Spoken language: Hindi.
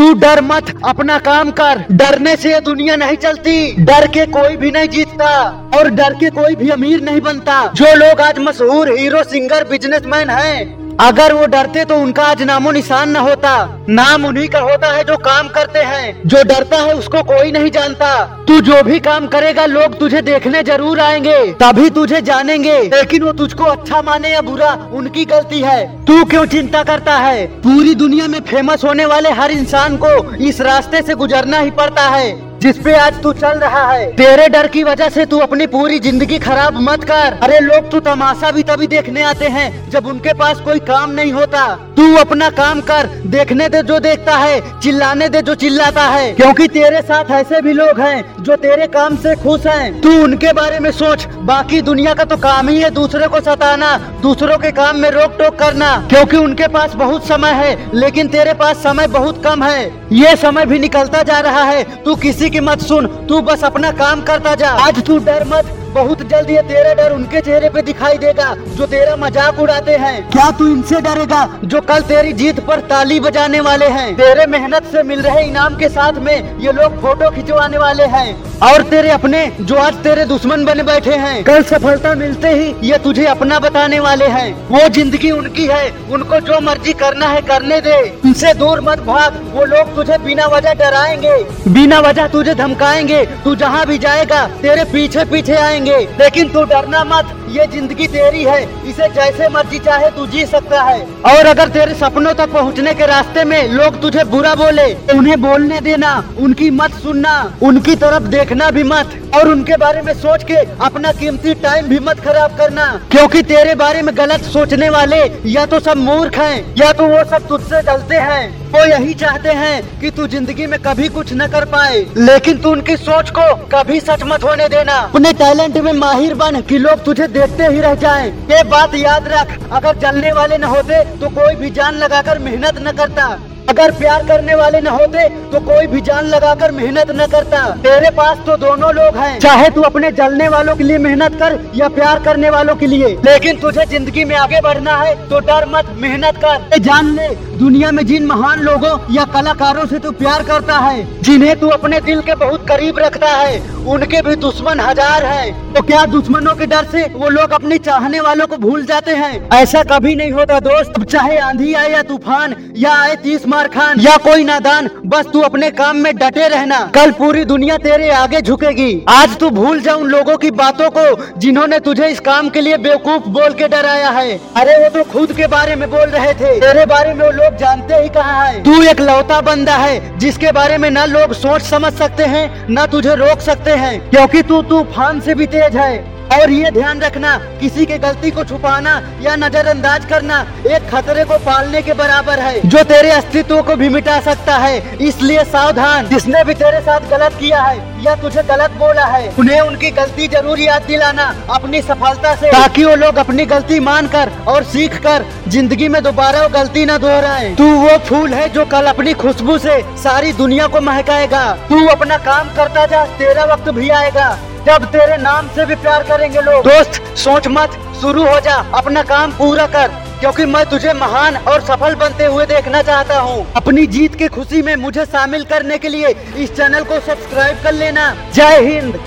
तू डर मत, अपना काम कर। डरने से दुनिया नहीं चलती। डर के कोई भी नहीं जीतता, और डर के कोई भी अमीर नहीं बनता। जो लोग आज मशहूर हीरो, सिंगर बिजनेसमैन हैं अगर वो डरते तो उनका आज नामो निशान न होता। नाम उन्हीं का होता है जो काम करते हैं। जो डरता है उसको कोई नहीं जानता। तू जो भी काम करेगा, लोग तुझे देखने ज़रूर आएँगे। तभी तुझे जानेंगे। लेकिन वो तुझको अच्छा माने या बुरा, उनकी गलती है। तू क्यों चिंता करता है? पूरी दुनिया में फ़ेमस होने वाले हर इंसान को इस रास्ते से गुजरना ही पड़ता है। जिस पे आज तू चल रहा है। तेरे डर की वजह से तू अपनी पूरी ज़िंदगी खराब मत कर। अरे लोग तू तमाशा भी तभी देखने आते हैं, जब उनके पास कोई काम नहीं होता। तू अपना काम कर, देखने दे जो देखता है, चिल्लाने दे जो चिल्लाता है। क्योंकि तेरे साथ ऐसे भी लोग हैं, जो तेरे काम से खुश हैं। तू उनके बारे में सोच, बाकी दुनिया का तो काम ही है दूसरे को सताना, दूसरों के काम में रोक टोक करना। क्योंकि उनके पास बहुत समय है, लेकिन तेरे पास समय बहुत कम है। ये समय भी निकलता जा रहा है, तू किसी की मत सुन तू बस अपना काम करता जा। आज तू डर मत। बहुत जल्द ये तेरा डर उनके चेहरे पे दिखाई देगा जो तेरा मज़ाक उड़ाते हैं। क्या तू इनसे डरेगा? जो कल तेरी जीत पर ताली बजाने वाले हैं। तेरे मेहनत से मिल रहे इनाम के साथ में ये लोग फ़ोटो खिंचवाने वाले हैं। और तेरे अपने जो आज तेरे दुश्मन बने बैठे हैं। कल सफलता मिलते ही ये तुझे अपना बताने वाले हैं। वो ज़िंदगी उनकी है उनको जो मर्ज़ी करना है करने दे। उनसे दूर मत भाग वो लोग तुझे बिना वजह डराएँगे। बिना वजह तुझे धमकाएँगे तू जहाँ भी जाएगा तेरे पीछे पीछे आएँगे। लेकिन तू डरना मत, ये ज़िंदगी तेरी है, इसे जैसे मर्ज़ी चाहे तू जी सकता है। और अगर तेरे सपनों तक पहुँचने के रास्ते में लोग तुझे बुरा बोले, उन्हें बोलने देना, उनकी मत सुनना, उनकी तरफ़ देखना भी मत, और उनके बारे में सोच के अपना कीमती टाइम भी मत खराब करना। क्योंकि तेरे बारे में गलत सोचने वाले या तो सब मूर्ख हैं, या तो वो सब तुझसे जलते हैं। वो यही चाहते हैं कि तू ज़िंदगी में कभी कुछ न कर पाए। लेकिन तू उनकी सोच को कभी सच मत होने देना। अपने टैलेंट में माहिर बन कि लोग तुझे देखते ही रह जाएँ। ये बात याद रख, अगर जलने वाले न होते तो कोई भी जान लगाकर मेहनत न करता अगर प्यार करने वाले न होते तो कोई भी जान लगाकर मेहनत न करता। तेरे पास तो दोनों लोग हैं। चाहे तू अपने जलने वालों के लिए मेहनत कर या प्यार करने वालों के लिए। लेकिन तुझे ज़िंदगी में आगे बढ़ना है तो डर मत, मेहनत कर। जान ले, दुनिया में जिन महान लोगों या कलाकारों से तू प्यार करता है, जिन्हें तू अपने दिल के बहुत करीब रखता है, उनके भी दुश्मन हज़ार है। तो क्या दुश्मनों के डर से वो लोग अपने चाहने वालों को भूल जाते हैं? ऐसा कभी नहीं होता, दोस्त। चाहे आंधी आए या तूफ़ान, या आए तीस मार खान या कोई नादान बस तू अपने काम में डटे रहना। कल पूरी दुनिया तेरे आगे झुकेगी। आज तू भूल जा उन लोगों की बातों को, जिन्होंने तुझे इस काम के लिए बेवकूफ़ बोल के डराया है। अरे, वो तो खुद के बारे में बोल रहे थे। तेरे बारे में वो लोग जानते ही कहा है। तू एक लौता बंदा है, जिसके बारे में न लोग सोच समझ सकते हैं, न तुझे रोक सकते हैं। क्योंकि तू तूफ़ान से भी तेज है। और ये ध्यान रखना, किसी के गलती को छुपाना या नजरअंदाज करना, एक खतरे को पालने के बराबर है। जो तेरे अस्तित्व को भी मिटा सकता है, इसलिए सावधान। जिसने भी तेरे साथ गलत किया है या तुझे गलत बोला है, उन्हें उनकी गलती ज़रूर याद दिलाना, अपनी सफलता से। ताकि वो लोग अपनी गलती मान कर और सीख कर ज़िंदगी में दोबारा वो गलती न दोहराए। तू वो फूल है जो कल अपनी खुशबू से सारी दुनिया को महकाएगा। तू अपना काम करता जा, तेरा वक्त भी आएगा। जब तेरे नाम से भी प्यार करेंगे लोग, दोस्त, सोच मत, शुरू हो जा, अपना काम पूरा कर। क्योंकि मैं तुझे महान और सफल बनते हुए देखना चाहता हूँ। अपनी जीत की खुशी में मुझे शामिल करने के लिए इस चैनल को सब्सक्राइब कर लेना। जय हिंद।